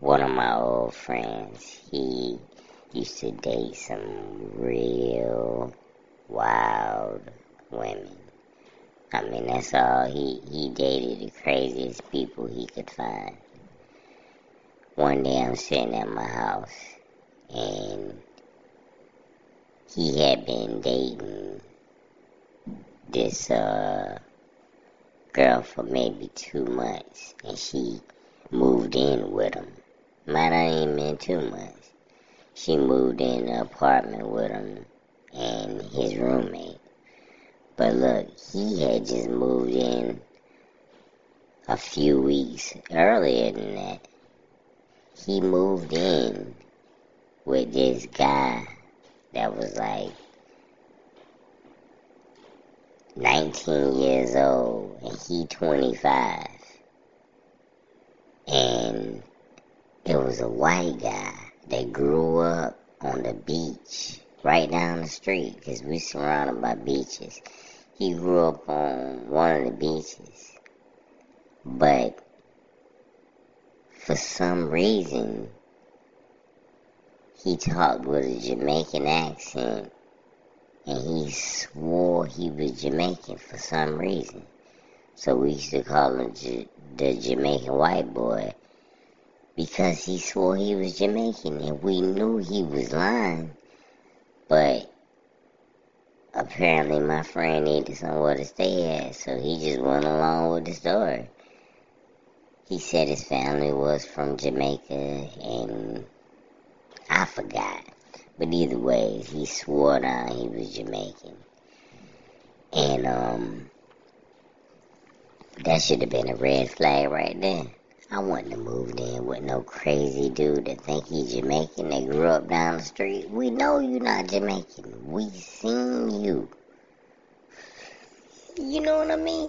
one of my old friends, he used to date some real wild women. I mean, that's all. He, he dated the craziest people he could find. One day I'm sitting at my house and he had been dating this uh, girl for maybe two months and she moved in with him. Might not even been two months. She moved in the apartment with him and his roommate. But look, he had just moved in a few weeks earlier than that. He moved in with this guy that was like 19 years old and he 25. And it was a white guy that grew up on the beach right down the street because we surrounded by beaches. He grew up on one of the beaches. But for some reason, he talked with a Jamaican accent and he swore he was Jamaican for some reason. So we used to call him J- the Jamaican white boy because he swore he was Jamaican and we knew he was lying. But apparently my friend needed somewhere to stay at, so he just went along with the story. He said his family was from Jamaica and I forgot. But either way, he swore down he was Jamaican. And um that should have been a red flag right there. I wouldn't have moved in with no crazy dude that think he's Jamaican that grew up down the street. We know you're not Jamaican. We seen you. You know what I mean?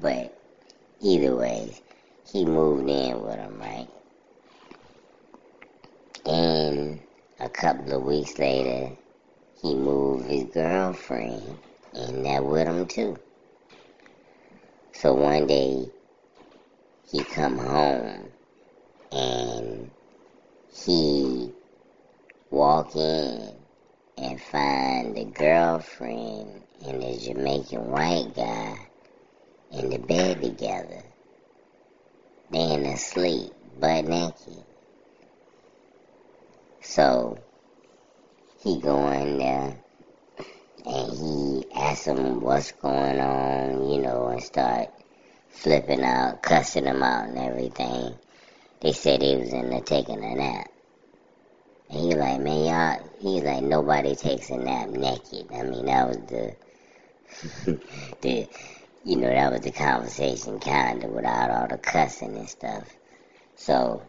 But either way, he moved in with him, right? And a couple of weeks later, he moved his girlfriend in there with him too. So one day, he come home and he walk in and find the girlfriend and the Jamaican white guy in the bed together. They in asleep, butt naked. So he go in there and he asks him what's going on, you know, and start flipping out, cussing them out and everything. They said he was in there taking a nap. And he like, man, y'all, he's like, nobody takes a nap naked. I mean, that was the, the, you know, that was the conversation kind of without all the cussing and stuff. So,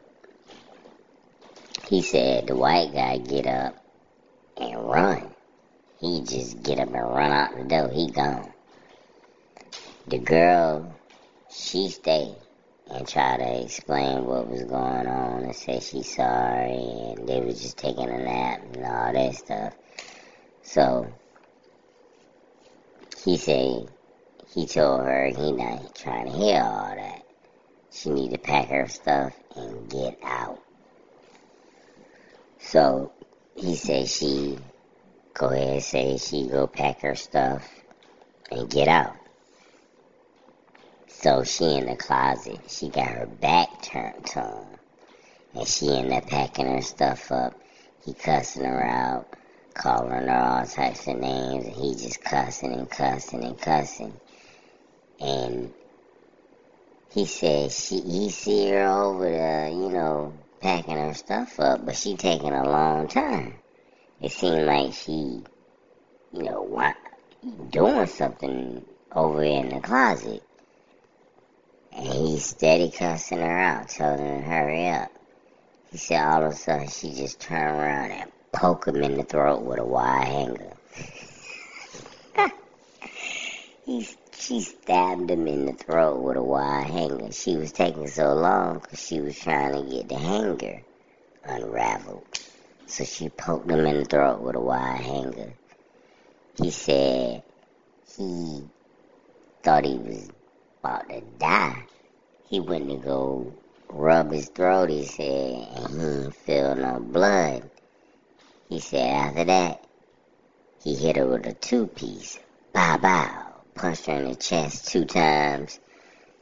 he said the white guy get up and run. He just get up and run out the door. He gone. The girl she stayed and tried to explain what was going on and said she's sorry and they was just taking a nap and all that stuff. So he said he told her he not trying to hear all that. She need to pack her stuff and get out. So he said she go ahead and say she go pack her stuff and get out. So she in the closet. She got her back turned to him. And she in there packing her stuff up. He cussing her out, calling her all types of names, and he just cussing and cussing and cussing. And he said she he see her over there, you know, packing her stuff up, but she taking a long time. It seemed like she, you know, doing something over in the closet. And he's steady cussing her out, telling her to hurry up. He said all of a sudden she just turned around and poke him in the throat with a wire hanger. he, she stabbed him in the throat with a wire hanger. She was taking so long because she was trying to get the hanger unraveled. So she poked him in the throat with a wire hanger. He said he thought he was about to die. He went to go rub his throat, he said, and he didn't feel no blood. He said after that, he hit her with a two piece. Bow bow. Punched her in the chest two times.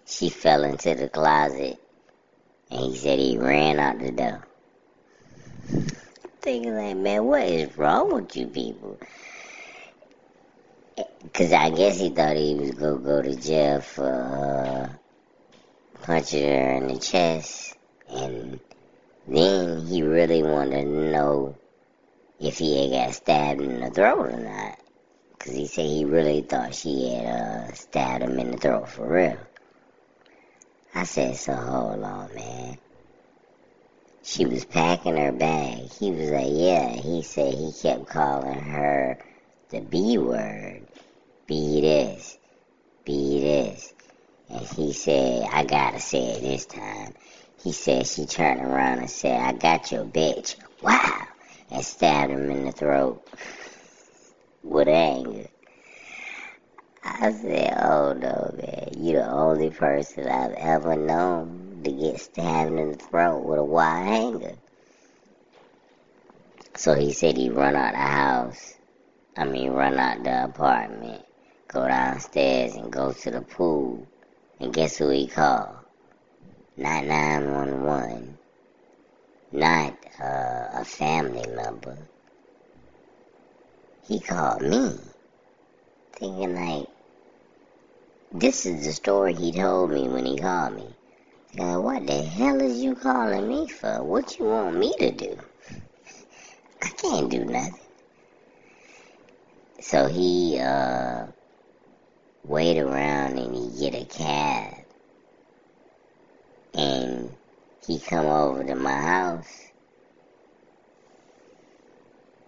She fell into the closet. And he said he ran out the door. Thinking like, man, what is wrong with you people? Cause I guess he thought he was gonna go to jail for uh, punching her in the chest, and then he really wanted to know if he had got stabbed in the throat or not. Cause he said he really thought she had uh, stabbed him in the throat for real. I said, so hold on, man. She was packing her bag. He was like, yeah. He said he kept calling her the B word. Be this. Be this. And he said, I gotta say it this time. He said she turned around and said, I got your bitch. Wow! And stabbed him in the throat with anger. I said, oh no, man. You're the only person I've ever known to get stabbed in the throat with a wire hanger. So he said he run out of the house. I mean, run out the apartment, go downstairs and go to the pool. And guess who he called? Not 911. Not uh, a family member. He called me. Thinking like, this is the story he told me when he called me. Like, what the hell is you calling me for? What you want me to do? I can't do nothing. So he uh wait around and he get a cab. And he come over to my house.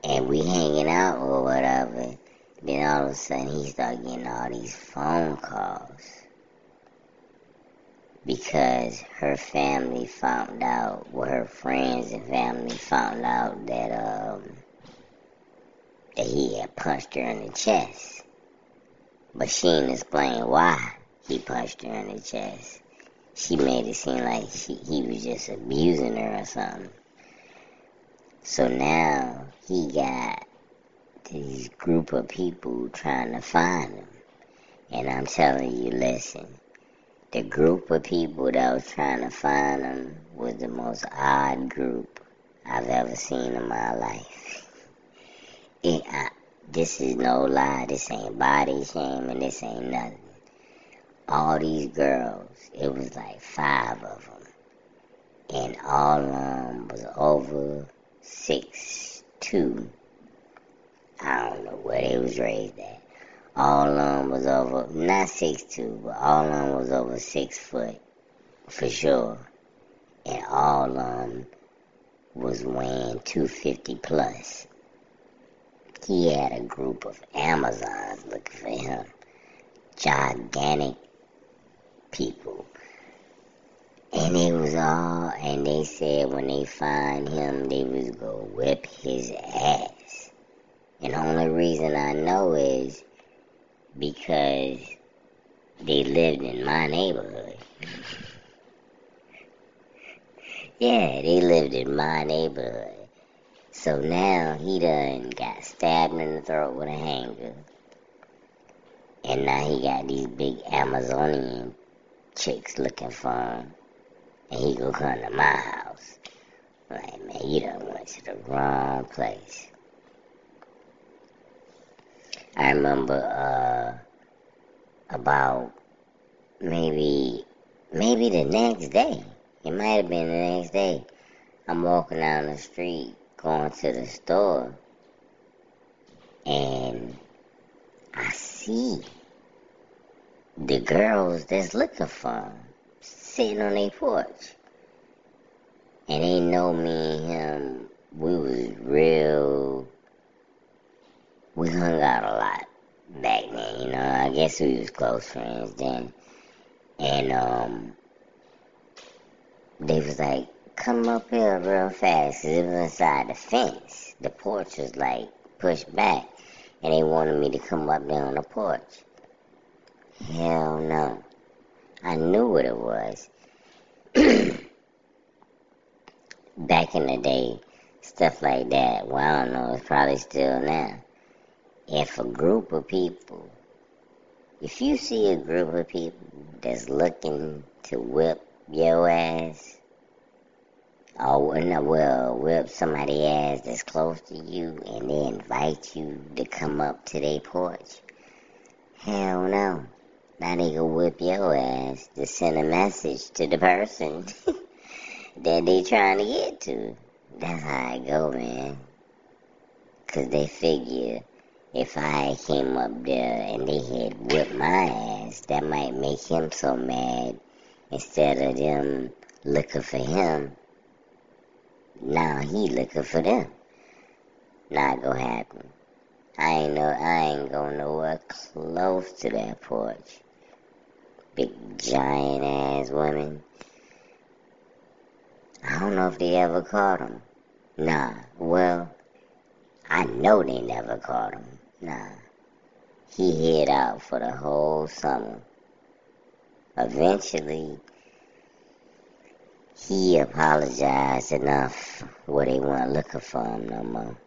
And we hanging out or whatever. Then all of a sudden he start getting all these phone calls. Because her family found out, well, her friends and family found out that um that he had punched her in the chest, but she didn't explain why he punched her in the chest. She made it seem like she, he was just abusing her or something. So now he got this group of people trying to find him. And I'm telling you, listen, the group of people that was trying to find him was the most odd group I've ever seen in my life. It, this is no lie. This ain't body shame and this ain't nothing. All these girls, it was like five of them. And all of them was over six two I don't know where they was raised at. All of them was over, not six two, but all of them was over six foot, for sure. And all of them was weighing 250 plus. He had a group of Amazons looking for him. Gigantic people. And it was all, and they said when they find him, they was gonna whip his ass. And the only reason I know is because they lived in my neighborhood. yeah, they lived in my neighborhood. So now he done got stabbed in the throat with a hanger. And now he got these big Amazonian chicks looking for him. And he gonna come to my house. Like, man, you done went to the wrong place. I remember uh, about maybe maybe the next day. It might have been the next day. I'm walking down the street going to the store and I see the girls that's looking for him sitting on their porch. And they know me and him, we was real we hung out a lot back then, you know. I guess we was close friends then. And um they was like, come up here real fast, it was inside the fence. The porch was like pushed back. And they wanted me to come up there on the porch. Hell no. I knew what it was. back in the day, stuff like that. Well, I don't know. It's probably still now. If a group of people, if you see a group of people that's looking to whip your ass, or no, well, whip somebody ass that's close to you, and they invite you to come up to their porch, hell no. Now they go whip your ass to send a message to the person that they trying to get to. That's how I go, man. Cause they figure if I came up there and they had whipped my ass, that might make him so mad. Instead of them looking for him, now he looking for them. Not gonna happen. I ain't no, I ain't going nowhere close to that porch. Big giant ass women. I don't know if they ever caught him. Nah, well, I know they never caught him. Nah. He hid out for the whole summer. Eventually, he apologized enough where they weren't looking for him no more.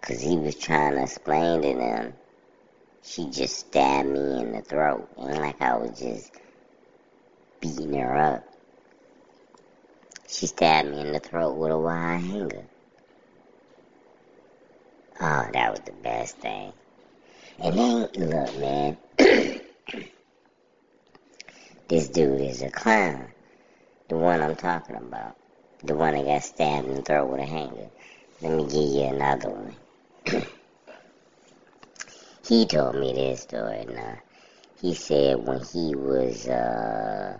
Cause he was trying to explain to them, she just stabbed me in the throat. Ain't like I was just beating her up. She stabbed me in the throat with a wire hanger. Oh, that was the best thing. And then, look, man, this dude is a clown. The one I'm talking about. The one that got stabbed in the throat with a hanger. Let me give you another one. he told me this story now. He said when he was uh,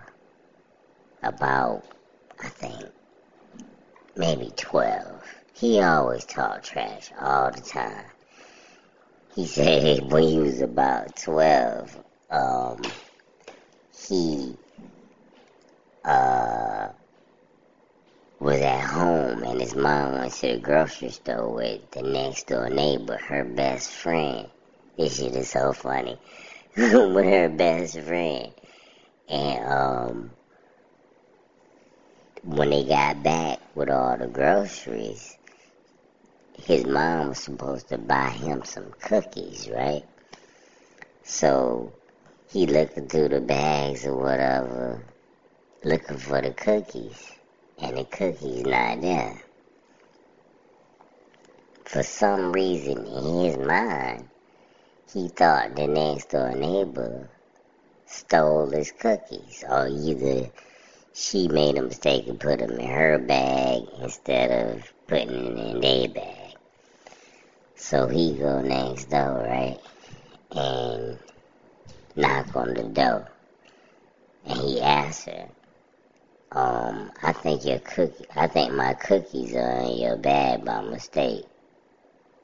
about, I think, maybe 12, he always talked trash all the time. He said when he was about 12, um, he uh, was at home and his mom went to the grocery store with the next door neighbor, her best friend. This shit is so funny. with her best friend. And um when they got back with all the groceries, his mom was supposed to buy him some cookies, right? So he looking through the bags or whatever, looking for the cookies and the cookie's not there. For some reason in his mind, he thought the next door neighbor stole his cookies, or either she made a mistake and put them in her bag instead of putting them in their bag. So he go next door, right, and knock on the door, and he asks her, um, I think your cookie, I think my cookies are in your bag by mistake.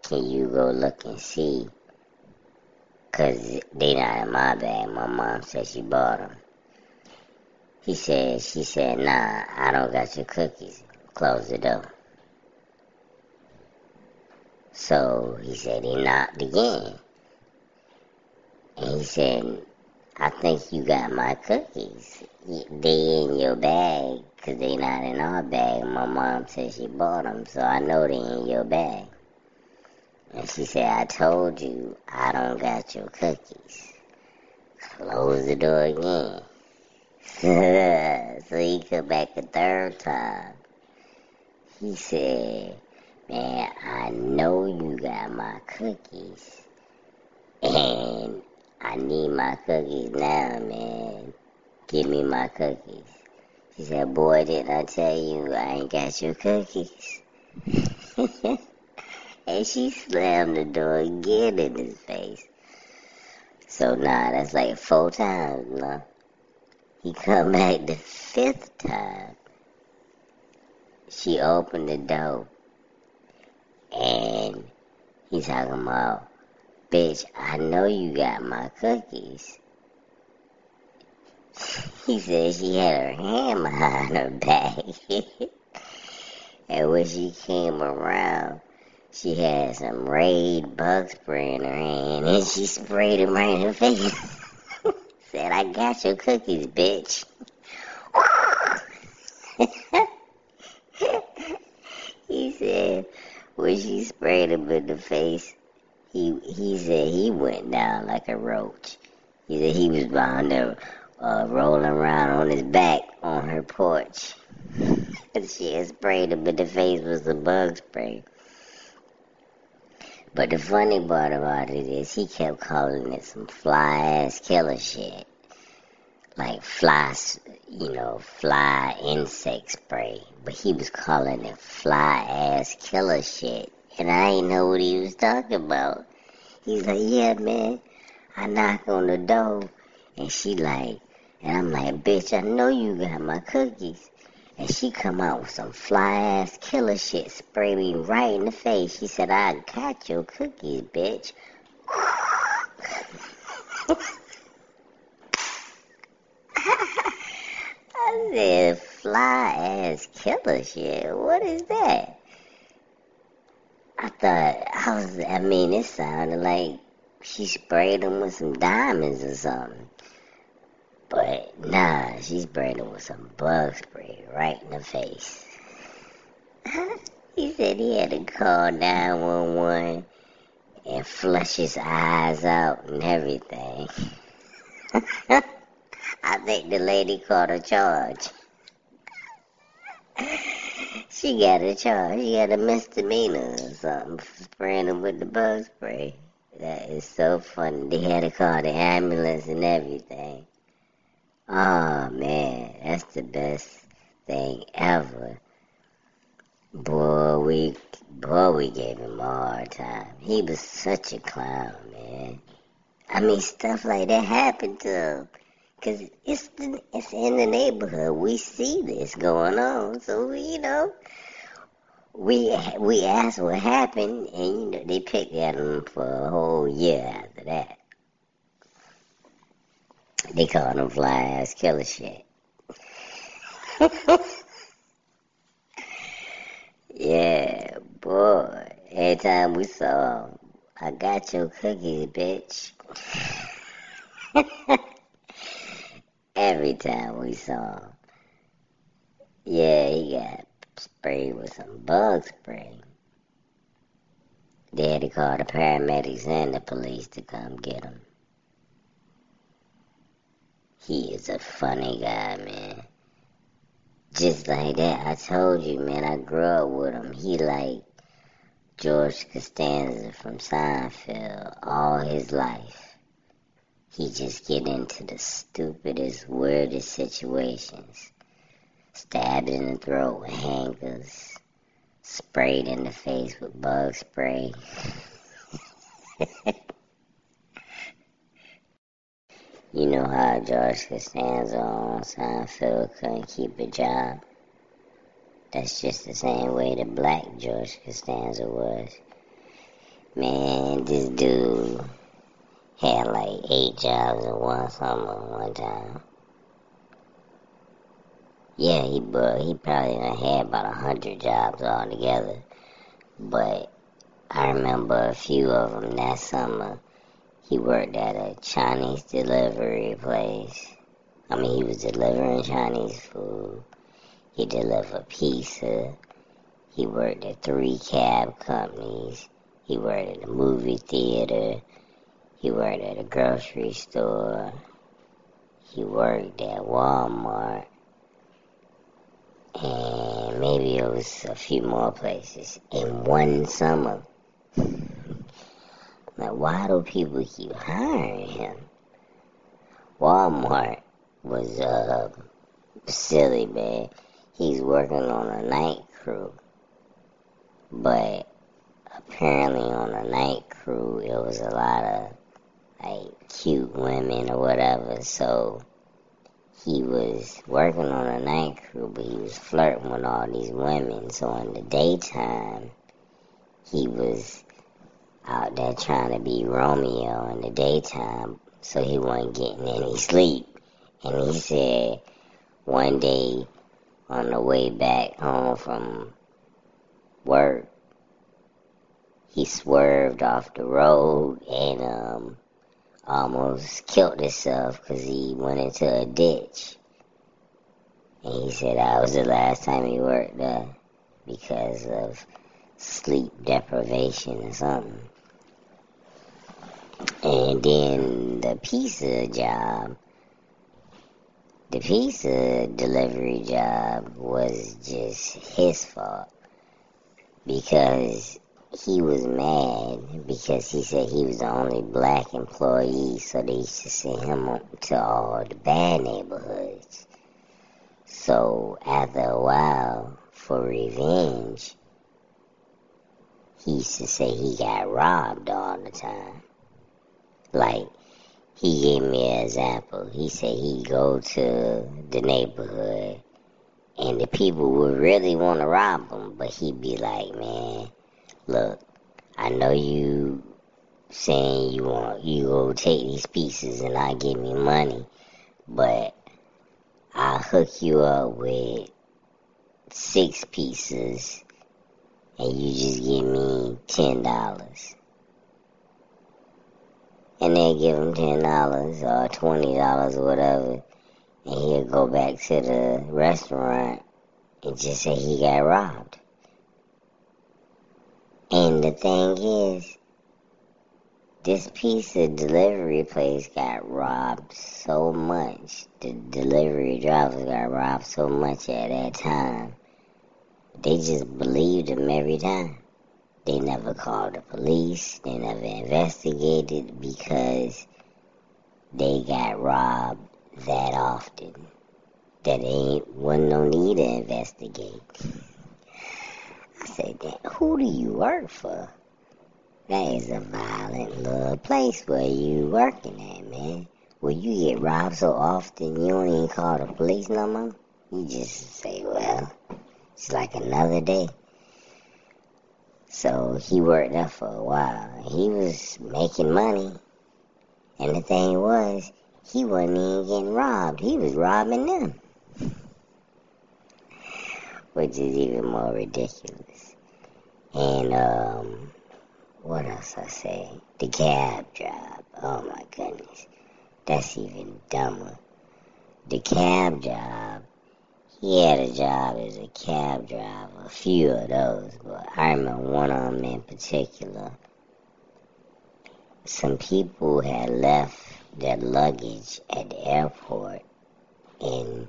Can you go look and see? Cause they not in my bag. My mom said she bought them. He said, she said, nah, I don't got your cookies. Close the door. So he said he knocked again. And he said, I think you got my cookies. They in your bag, cause they not in our bag. My mom said she bought them, so I know they in your bag. And she said, I told you I don't got your cookies. Close the door again. so he come back a third time. He said, man, I know you got my cookies. And I need my cookies now, man. Give me my cookies. She said, boy, didn't I tell you I ain't got your cookies? and she slammed the door again in his face. So nah, that's like four times, nah. He come back the fifth time. She opened the door and he's talking about Bitch, I know you got my cookies. He said she had her hand behind her back. and when she came around, she had some Raid bug spray in her hand and she sprayed him right in the face. said, I got your cookies, bitch. he said, when she sprayed him in the face, he he said he went down like a roach. He said he was down there uh, rolling around on his back on her porch. she had sprayed him in the face with some bug spray. But the funny part about it is he kept calling it some fly ass killer shit. Like fly, you know, fly insect spray. But he was calling it fly ass killer shit. And I ain't know what he was talking about. He's like, yeah, man. I knock on the door. And she like, and I'm like, bitch, I know you got my cookies. And she come out with some fly ass killer shit, spray me right in the face. She said, I got your cookies, bitch. I said, fly ass killer shit. What is that? I thought, I was, I mean, it sounded like she sprayed him with some diamonds or something. But nah, she sprayed him with some bug spray right in the face. he said he had to call 911 and flush his eyes out and everything. I think the lady caught a charge. she got a charge. She got a misdemeanor or something for spraying him with the bug spray. That is so funny. They had to call the ambulance and everything. Oh man, that's the best thing ever. Boy, we boy we gave him a hard time. He was such a clown, man. I mean, stuff like that happened to him. Cause it's the, it's in the neighborhood. We see this going on, so we, you know, we we asked what happened, and you know they picked at him for a whole year after that. They called him fly ass killer shit. yeah, boy. Every time we saw I got your cookies, bitch. Every time we saw him. Yeah, he got sprayed with some bug spray. They had to call the paramedics and the police to come get him. He is a funny guy, man. Just like that, I told you, man, I grew up with him. He like George Costanza from Seinfeld all his life. He just get into the stupidest, weirdest situations. Stabbed in the throat with handcuffs. Sprayed in the face with bug spray. You know how George Costanza on Seinfeld couldn't keep a job? That's just the same way the black George Costanza was. Man, this dude had like eight jobs in one summer one time. Yeah, he but he probably had about a hundred jobs altogether. But I remember a few of them that summer he worked at a Chinese delivery place. I mean, he was delivering Chinese food. He delivered pizza. He worked at three cab companies. He worked at a movie theater. He worked at a grocery store. He worked at Walmart. And maybe it was a few more places in one summer. Like, why do people keep hiring him? Walmart was uh, silly, man. He's working on a night crew. But apparently on a night crew, it was a lot of like cute women or whatever. So he was working on a night crew, but he was flirting with all these women. So in the daytime, he was out there trying to be Romeo in the daytime so he wasn't getting any sleep. And he said one day on the way back home from work, he swerved off the road and um, Um, almost killed himself because he went into a ditch. And he said that was the last time he worked there because of sleep deprivation or something. And then the pizza job, the pizza delivery job was just his fault because he was mad because he said he was the only black employee, so they used to send him to all the bad neighborhoods. So after a while, for revenge, he used to say he got robbed all the time. Like, he gave me an example. He said he'd go to the neighborhood and the people would really want to rob him, but he'd be like, man, look, I know you saying you want you go take these pieces and I give me money, but I'll hook you up with six pieces and you just give me ten dollars. And they give him ten dollars or twenty dollars or whatever, and he'll go back to the restaurant and just say he got robbed. And the thing is, this pizza delivery place got robbed so much. The delivery drivers got robbed so much at that time. They just believed him every time. They never called the police. They never investigated because they got robbed that often. That ain't wasn't no need to investigate. Said, who do you work for? That is a violent little place where you working at, man. Where you get robbed so often you don't even call the police no more. You just say, well, it's like another day. So he worked there for a while. He was making money. And the thing was, he wasn't even getting robbed. He was robbing them. Which is even more ridiculous. And um, what else I say? The cab job. Oh my goodness, that's even dumber. The cab job. He had a job as a cab driver, a few of those, but I remember one of them in particular. Some people had left their luggage at the airport, and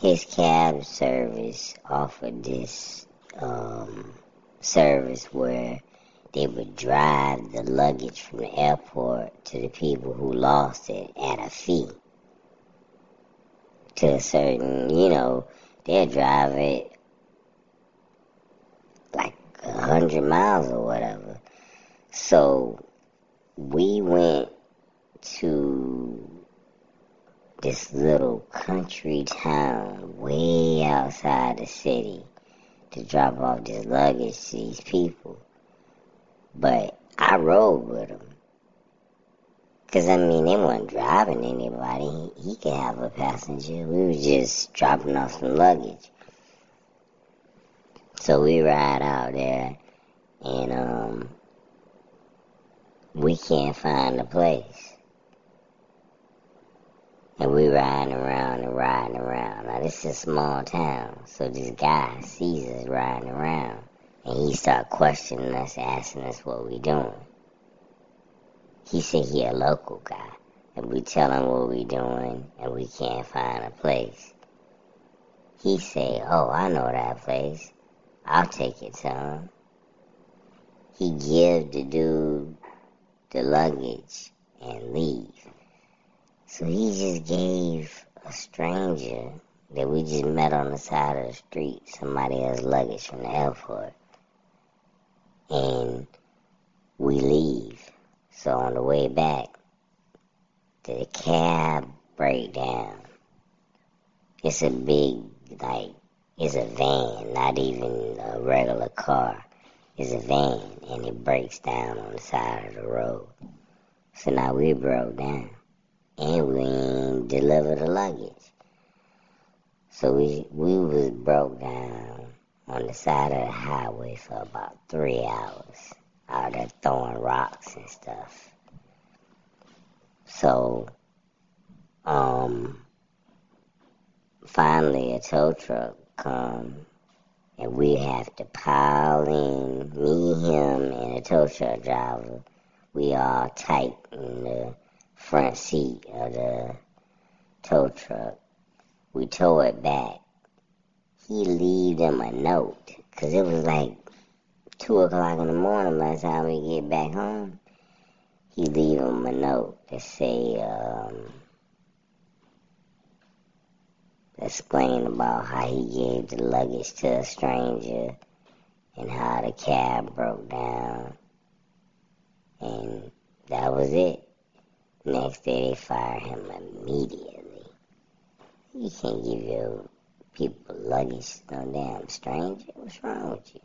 his cab service offered this um, service where they would drive the luggage from the airport to the people who lost it at a fee. To a certain, you know, they'll drive it like a hundred miles or whatever. So we went to this little country town way outside the city to drop off this luggage to these people. But I rode with them. Because, I mean, they weren't driving anybody. He, he could have a passenger. We were just dropping off some luggage. So we ride out there, and um, we can't find the place. And we riding around and riding around. Now this is a small town, so this guy sees us riding around, and he start questioning us, asking us what we doing. He said he a local guy, and we tell him what we doing, and we can't find a place. He say, "Oh, I know that place. I'll take it to him." He give the dude the luggage and leave. So he just gave a stranger that we just met on the side of the street somebody else's luggage from the airport. And we leave. So on the way back, the cab break down. It's a big, like, it's a van, not even a regular car. It's a van, and it breaks down on the side of the road. So now we broke down and we ain't deliver the luggage. So we we was broke down on the side of the highway for about three hours out there throwing rocks and stuff. So um finally a tow truck come and we have to pile in, me, him, and a tow truck driver. We all tight in the front seat of the tow truck. We tow it back. He leave them a note, cause it was like two o'clock in the morning by the time we get back home. He leave them a note that say, um, explain about how he gave the luggage to a stranger and how the cab broke down. And that was it. Next day they fired him immediately. You can't give your people luggage to no damn stranger. What's wrong with you?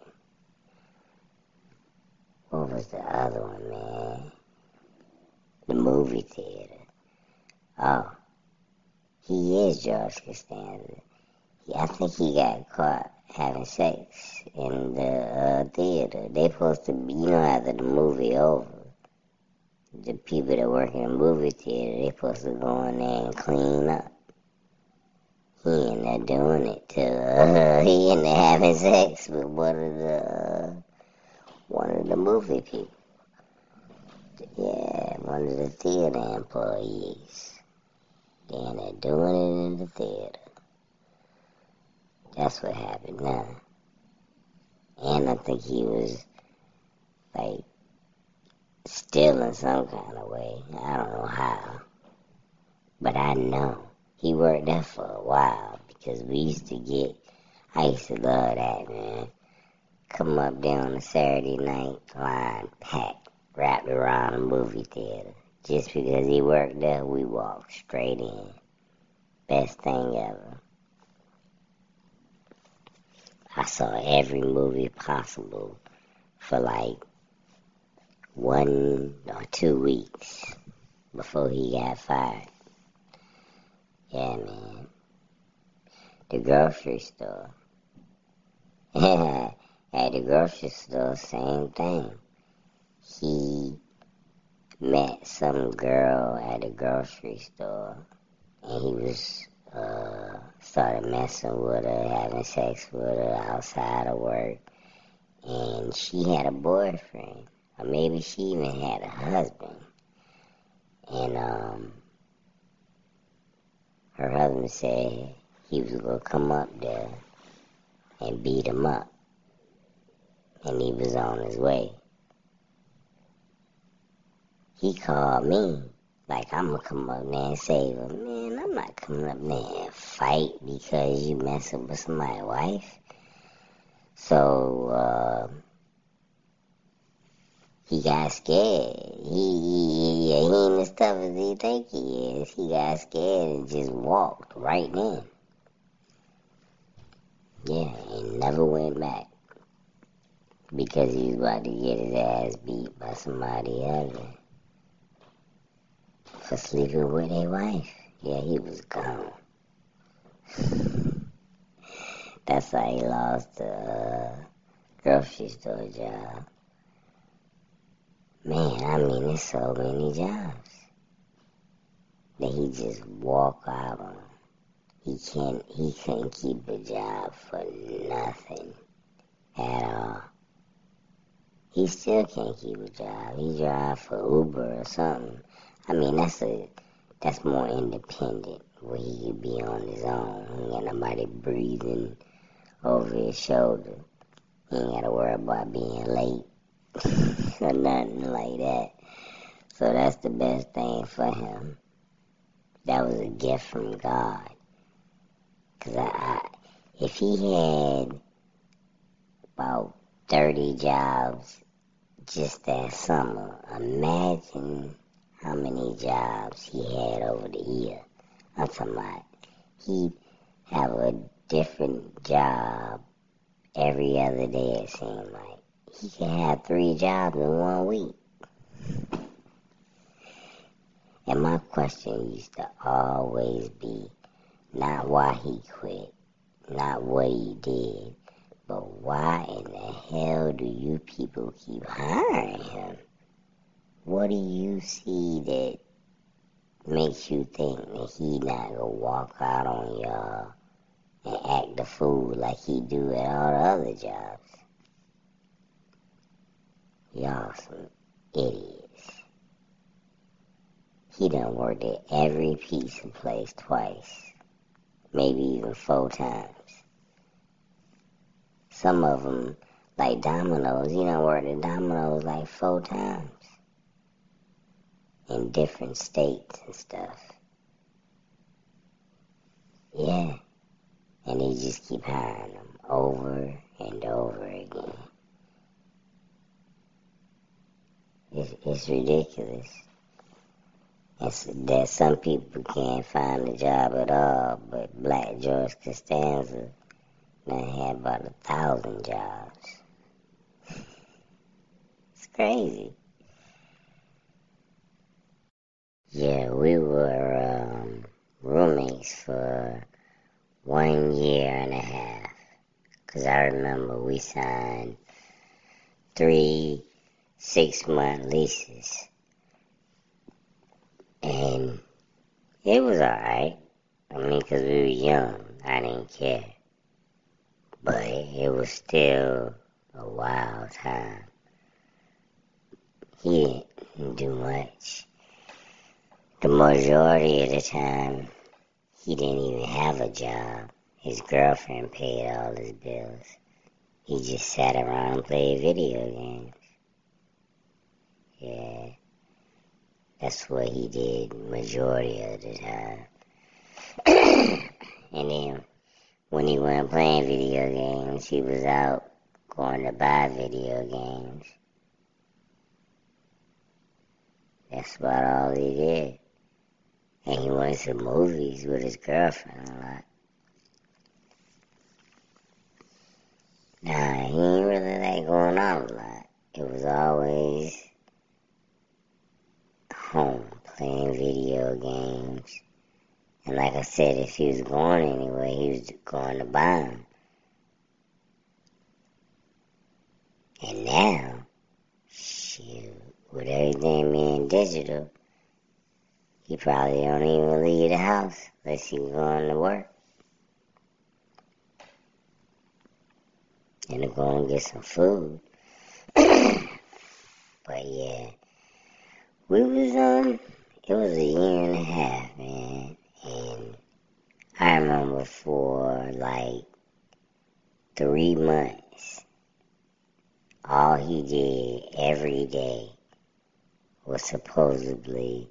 What was the other one, man? The movie theater. Oh, he is George Costanza. I think he got caught having sex in the uh, theater. They supposed to, be, you know, after the movie over, the people that work in the movie theater, they supposed to go in there and clean up. He ended up doing it too. Uh, he ended up having sex with one of the uh, one of the movie people. Yeah, one of the theater employees. And they're doing it in the theater. That's what happened now. And I think he was like still in some kind of way. I don't know how. But I know he worked there for a while because we used to get, I used to love that, man. Come up there on a Saturday night, line packed, wrapped around a movie theater. Just because he worked there, we walked straight in. Best thing ever. I saw every movie possible for like one or two weeks before he got fired. Yeah, man. The grocery store. At the grocery store, same thing. He met some girl at the grocery store and he was uh, started messing with her, having sex with her outside of work, and she had a boyfriend, or maybe she even had a husband, and um, her husband said he was gonna come up there and beat him up, and he was on his way he called me like I'm gonna come up there and save him. Man, I'm not coming up there and fight because you messing with my wife. So uh, he got scared. He, he, he ain't as tough as he think he is. He got scared and just walked right in. Yeah, and never went back because he was about to get his ass beat by somebody else for sleeping with a wife. Yeah, he was gone. That's how he lost the uh, grocery store job. Man, I mean, there's so many jobs that he just walk out on. He can't. He couldn't keep a job for nothing at all. He still can't keep a job. He drive for Uber or something I mean, that's a that's more independent, where he could be on his own. He ain't got nobody breathing over his shoulder. He ain't got to worry about being late or nothing like that. So that's the best thing for him. That was a gift from God. Cause I, I if he had about 30 jobs just that summer, imagine how many jobs he had over the year. I'm talking about he'd have a different job every other day, it seemed like. He could have three jobs in one week. And my question used to always be not why he quit, not what he did, but why in the hell do you people keep hiring him? what do you see that makes you think that he not gonna walk out on y'all and act the fool like he do at all the other jobs. Y'all some idiots. He done worked at every pizza place twice, maybe even four times. Some of them, like Domino's, he done worked at Domino's like four times in different states and stuff. Yeah. And they just keep hiring them over and over again. It's, ridiculous. It's that some people can't find a job at all, but Black George Costanza now had about a thousand jobs. it's crazy. Yeah, we were um, roommates for one year and a half. Because I remember we signed three six month leases. And it was alright. I mean, because we were young, I didn't care. But it was still a wild time. He didn't do much. The majority of the time, he didn't even have a job. His girlfriend paid all his bills. He just sat around and played video games. Yeah. That's what he did majority of the time. and then when he wasn't playing video games, he was out going to buy video games. That's about all he did. And he went to movies with his girlfriend a lot. Nah, he ain't really like going out a lot. It was always home playing video games. And like I said, if he was going anywhere, he was going to buy them. And now, shoot, with everything being digital, he probably don't even leave the house unless he's going to work. And to go and get some food. but yeah, we was um, it was a year and a half, man, and I remember for like three months, all he did every day was supposedly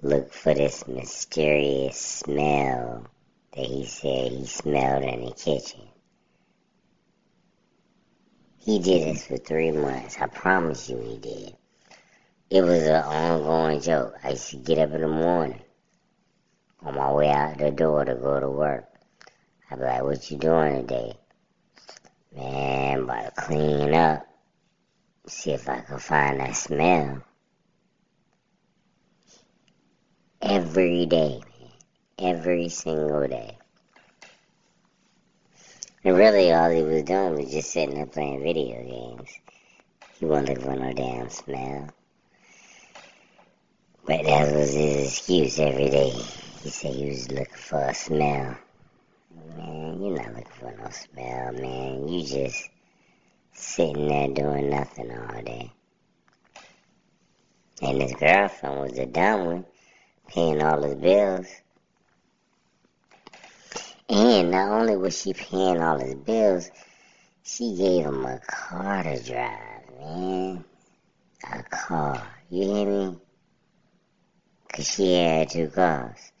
look for this mysterious smell that he said he smelled in the kitchen. He did this for three months. I promise you he did. It was an ongoing joke. I used to get up in the morning on my way out the door to go to work. I'd be like, what you doing today? Man, I'm about to clean up. See if I can find that smell. every day. Every single day. And really all he was doing was just sitting there playing video games. He wasn't looking for no damn smell. But that was his excuse every day. He said he was looking for a smell. Man, you're not looking for no smell, man. You just sitting there doing nothing all day. And his girlfriend was a dumb one paying all his bills. And not only was she paying all his bills, she gave him a car to drive, man. A car. You hear me? Because she had two cars.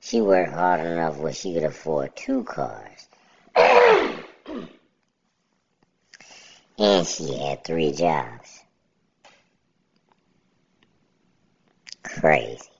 She worked hard enough where she could afford two cars. and she had three jobs. Crazy.